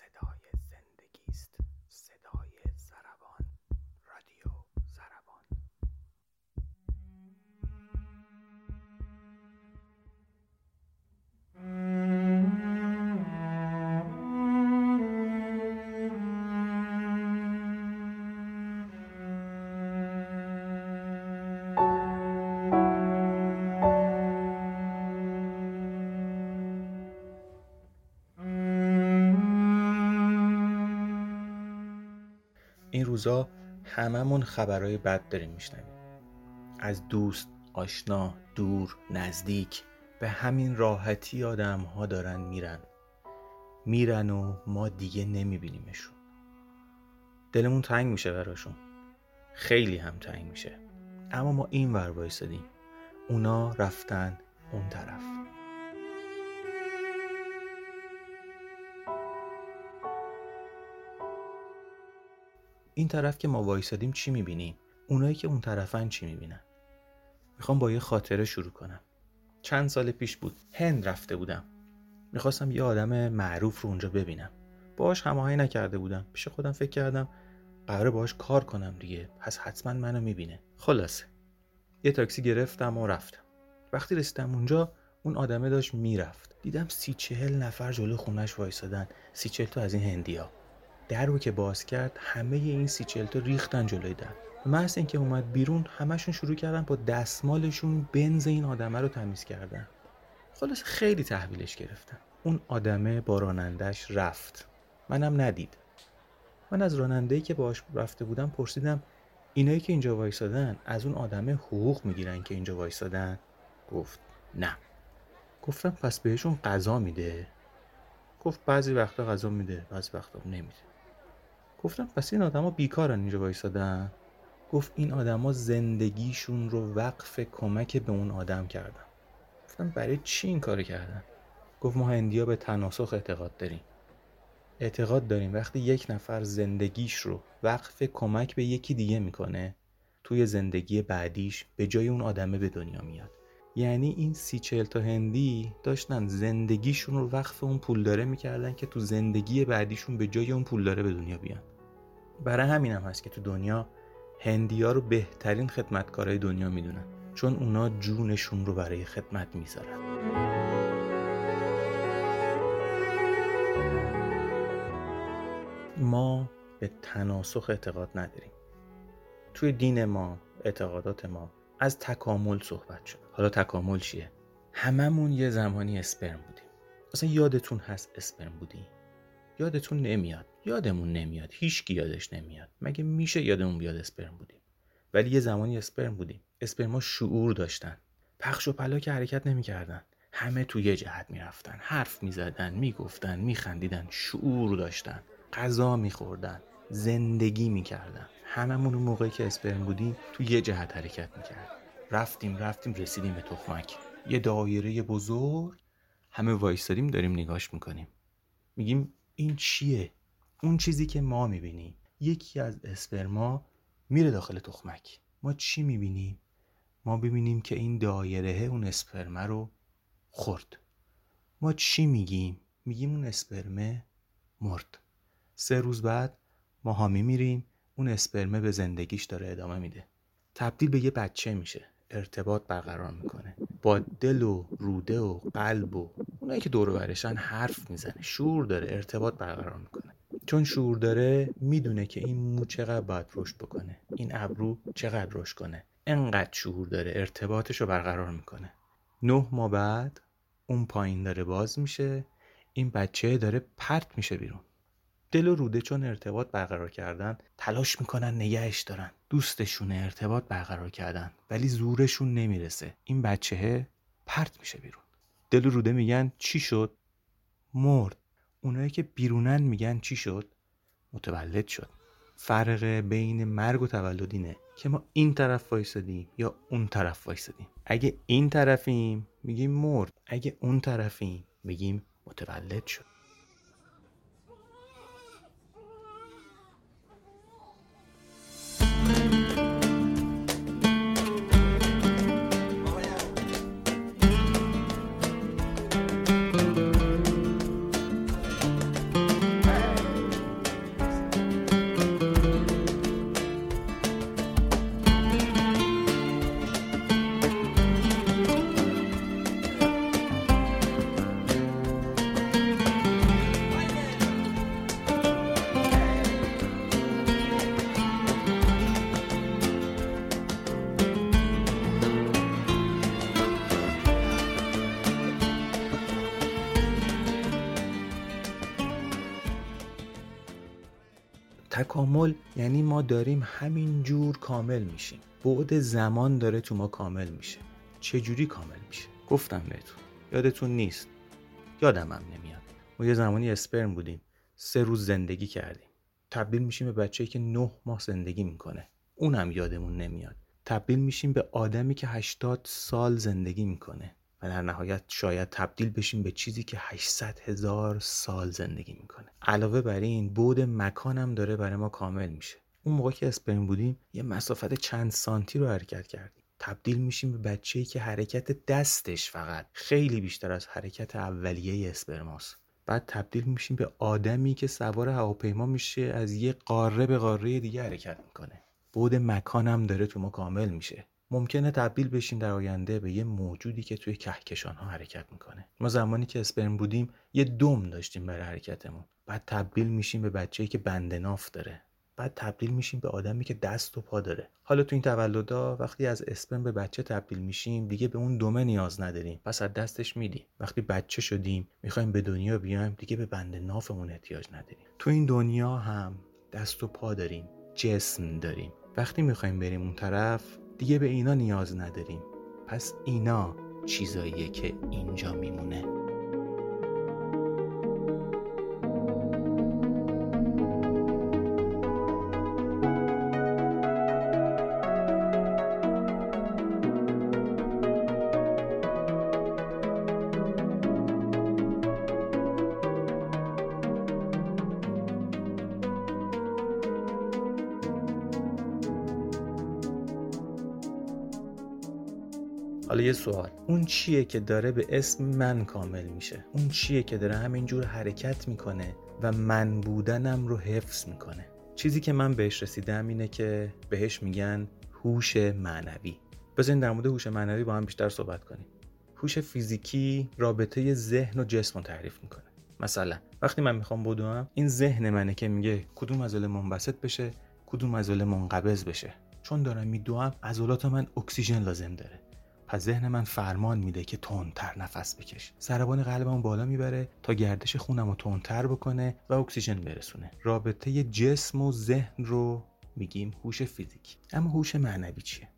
این روزا هممون خبرهای بد داریم میشنویم. از دوست آشنا دور نزدیک به همین راحتی آدم ها دارن میرن. میرن و ما دیگه نمیبینیمشون. دلمون تنگ میشه براشون. خیلی هم تنگ میشه. اما ما این ور وایسادیم. اونا رفتن اون طرف. این طرف که ما وایسادیم چی می‌بینیم اونایی که اون طرفن چی می‌بینن؟ می‌خوام با یه خاطره شروع کنم. چند سال پیش بود. هند رفته بودم. می‌خواستم یه آدم معروف رو اونجا ببینم. باهاش هماهنگ نکرده بودم. پیش خودم فکر کردم قراره باهاش کار کنم دیگه. پس حتما منو می‌بینه. خلاصه. یه تاکسی گرفتم و رفتم. وقتی رسیدم اونجا اون آدمه داشت می‌رفت. دیدم سی چهل نفر جلو خونش وایسادن. سی چهل تا از این هندیا در رو که باز کرد همه این سی چهل تا ریختن جلوی در. محض اینکه اومد بیرون همشون شروع کردن با دستمالشون بنز این آدمه رو تمیز کردن. خلاص خیلی تحویلش گرفتم اون آدمه با رانندش رفت. منم ندید. من از رانندهی که باش رفته بودم پرسیدم اینایی که اینجا وایسادن از اون آدمه حقوق می‌گیرن که اینجا وایسادن؟ گفت نه. گفتم پس بهشون غذا میده. گفت بعضی وقتا غذا میده بعضی وقتا نمیده. گفتم پس این آدما بیکارن اینجا وایسادن؟ گفت این آدما زندگیشون رو وقف کمک به اون آدم کردن. گفتم برای چی این کار کردن؟ گفت ما هندیا به تناسخ اعتقاد داریم. اعتقاد داریم. وقتی یک نفر زندگیش رو وقف کمک به یکی دیگه می‌کنه توی زندگی بعدیش به جای اون آدمه به دنیا میاد. یعنی این سی چهل تا هندی داشتن زندگیشون رو وقف اون پول داره می‌کردن که تو زندگی بعدیشون به جای اون پول داره به دنیا بیان. برای همین هم هست که تو دنیا هندیا رو بهترین خدمتکارای دنیا می‌دونن چون اونا جونشون رو برای خدمت می‌ذارن. ما به تناسخ اعتقاد نداریم. توی دین ما اعتقادات ما از تکامل صحبت شد. حالا تکامل چیه؟ هممون یه زمانی اسپرم بودیم. اصلا یادتون هست اسپرم بودیم یادتون نمیاد. یادمون نمیاد. هیچ کی یادش نمیاد. مگه میشه یادمون بیاد اسپرم بودیم؟ ولی یه زمانی اسپرم بودیم. اسپرما شعور داشتن. پخش و پلا که حرکت نمی‌کردن. همه تو یه جهت می‌رفتن. حرف می‌زدن می‌گفتن میخندیدن. شعور داشتن. غذا میخوردن. زندگی می‌کردن. هممون اون موقعی که اسپرم بودیم تو یه جهت حرکت می‌کرد. رفتیم رفتیم رسیدیم به تخمک. یه دایره بزرگ. همه وایستادیم داریم نگاش می‌کنیم. میگیم این چیه؟ اون چیزی که ما می‌بینیم. یکی از اسپرما میره داخل تخمک. ما چی می‌بینیم؟ ما ببینیم که این دایره اون اسپرمه رو خورد. ما چی میگیم؟ میگیم اون اسپرمه مرد. سه روز بعد ما ها میمیریم اون اسپرمه به زندگیش داره ادامه میده. تبدیل به یه بچه میشه. ارتباط برقرار می‌کنه. با دل و روده و قلب و اونایی که دور برشن حرف می‌زنه. شعور داره. ارتباط برقرار می‌کنه. چون شعور داره می‌دونه که این مو چقدر باید رشد بکنه. این ابرو چقدر رشد کنه. انقدر شعور داره. ارتباطش رو برقرار می‌کنه. نه ماه بعد اون پایین داره باز میشه. این بچه داره پرت میشه بیرون. دل و روده چون ارتباط برقرار کردن تلاش می‌کنن نگهش دارن. دوستشونه ارتباط برقرار کردن ولی زورشون نمی‌رسه. این بچه پرت میشه بیرون. دل و روده میگن چی شد؟ مرد. اونایی که بیرونن میگن چی شد؟ متولد شد. فرق بین مرگ و تولد اینه که ما این طرف وایسادیم یا اون طرف وایسادیم. اگه این طرفیم میگیم مرد. اگه اون طرفیم میگیم متولد شد. تکامل یعنی ما داریم همین جور کامل میشیم. بعد زمان داره تو ما کامل میشه. چجوری کامل میشه؟ گفتم بهتون. یادتون نیست؟ یادم هم نمیاد. ما یه زمانی اسپرم بودیم. سه روز زندگی کردیم. تبدیل میشیم به بچه‌ای که نه ماه زندگی می‌کنه. اونم یادمون نمیاد. تبدیل میشیم به آدمی که 80 سال زندگی می‌کنه. در نهایت شاید تبدیل بشیم به چیزی که 800 هزار سال زندگی می‌کنه. علاوه بر این بود مکانم داره برای ما کامل میشه. اون موقع که اسپرم بودیم یه مسافت چند سانتی رو حرکت کردیم. تبدیل میشیم به بچه‌ای که حرکت دستش فقط خیلی بیشتر از حرکت اولیه اسپرماست. بعد تبدیل میشیم به آدمی که سوار هواپیما میشه از یه قاره به قاره دیگه حرکت می‌کنه. بود مکانم داره تو ما کامل میشه. ممکنه تبدیل بشیم در آینده به یه موجودی که توی کهکشان ها حرکت می‌کنه. ما زمانی که اسپرم بودیم یه دم داشتیم برای حرکتمون. بعد تبدیل میشیم به بچه‌ای که بند ناف داره. بعد تبدیل میشیم به آدمی که دست و پا داره. حالا تو این تولدا وقتی از اسپرم به بچه تبدیل میشیم دیگه به اون دمه نیاز نداریم. پس از دستش میدیم وقتی بچه شدیم می‌خوایم به دنیا بیایم دیگه به بند نافمون احتیاج نداریم. تو این دنیا هم دست و پا داریم جسم داریم. وقتی می‌خوایم بریم اون طرف دیگه به اینا نیاز نداریم. پس اینا چیزاییه که اینجا میمونه. حالا یه سوال. اون چیه که داره به اسم من کامل میشه؟ اون چیه که داره همینجور حرکت می‌کنه و من بودنم رو حفظ می‌کنه؟ چیزی که من بهش رسیدم اینه که بهش میگن هوش معنوی. بذارین در مورد هوش معنوی با هم بیشتر صحبت کنیم. هوش فیزیکی رابطه ذهن و جسم رو تعریف می‌کنه. مثلا وقتی من می‌خوام بدوم این ذهن منه که میگه کدوم عضله منبسط بشه کدوم عضله منقبض بشه. چون دارم میدوام عضلات من اکسیژن لازم داره. پس ذهن من فرمان میده که تندتر نفس بکش. ضربان قلبم بالا می‌بره تا گردش خونم رو تندتر بکنه و اکسیژن برسونه. رابطه جسم و ذهن رو میگیم هوش فیزیک. اما هوش معنوی چیه؟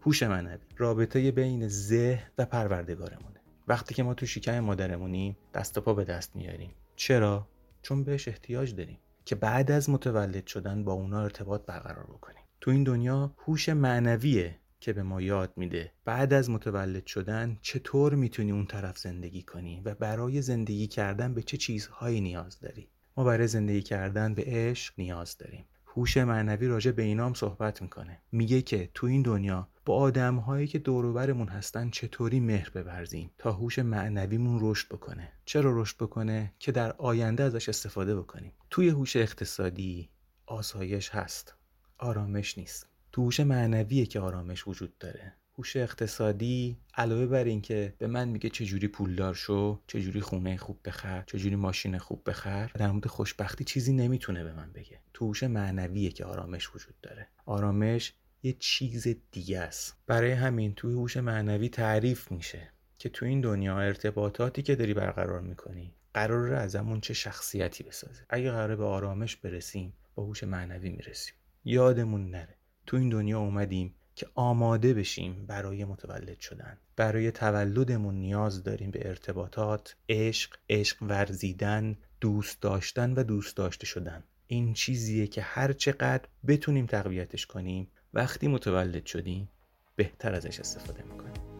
هوش معنوی رابطه بین ذهن و پروردگارمونه. وقتی که ما تو شکم مادرمونیم دست و پا به دست میاریم. چرا؟ چون بهش احتیاج داریم که بعد از متولد شدن با اونا ارتباط برقرار بکنیم. تو این دنیا هوش معنویه. که به ما یاد میده. بعد از متولد شدن چطور می‌تونی اون طرف زندگی کنی و برای زندگی کردن به چه چیزهایی نیاز داری؟ ما برای زندگی کردن به عشق نیاز داریم. هوش معنوی راجع به اینام صحبت می‌کنه. میگه که تو این دنیا با آدم هایی که دوروبرمون هستن چطوری مهر ببرزیم تا هوش معنویمون رشد بکنه. چرا رشد بکنه؟ که در آینده ازش استفاده بکنیم. توی هوش اقتصادی آسایش هست. آرامش نیست. تو هوش معنویه که آرامش وجود داره. هوش اقتصادی علاوه بر اینکه به من میگه چجوری پولدار شو چجوری خونه خوب بخر چجوری ماشین خوب بخر در مورد خوشبختی چیزی نمی‌تونه به من بگه. تو هوش معنویه که آرامش وجود داره. آرامش یه چیز دیگه است. برای همین توی هوش معنوی تعریف میشه که تو این دنیا ارتباطاتی که داری برقرار می‌کنی قرار ازمون چه شخصیتی بسازه. اگه قرار به آرامش برسیم با هوش معنوی می‌رسیم. یادمون نره. تو این دنیا اومدیم که آماده بشیم برای متولد شدن. برای تولدمون نیاز داریم به ارتباطات عشق عشق ورزیدن دوست داشتن و دوست داشته شدن. این چیزیه که هر چقدر بتونیم تقویتش کنیم وقتی متولد شدیم بهتر ازش استفاده می‌کنیم.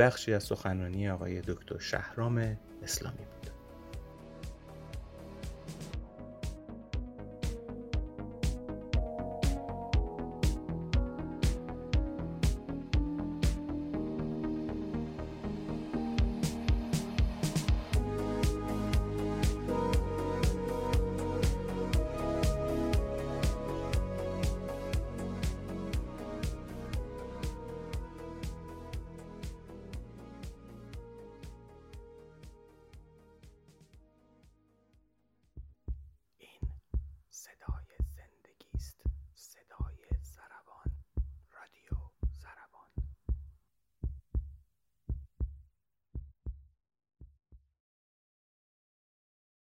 بخشی از سخنرانی آقای دکتر شهرام اسلامی بود.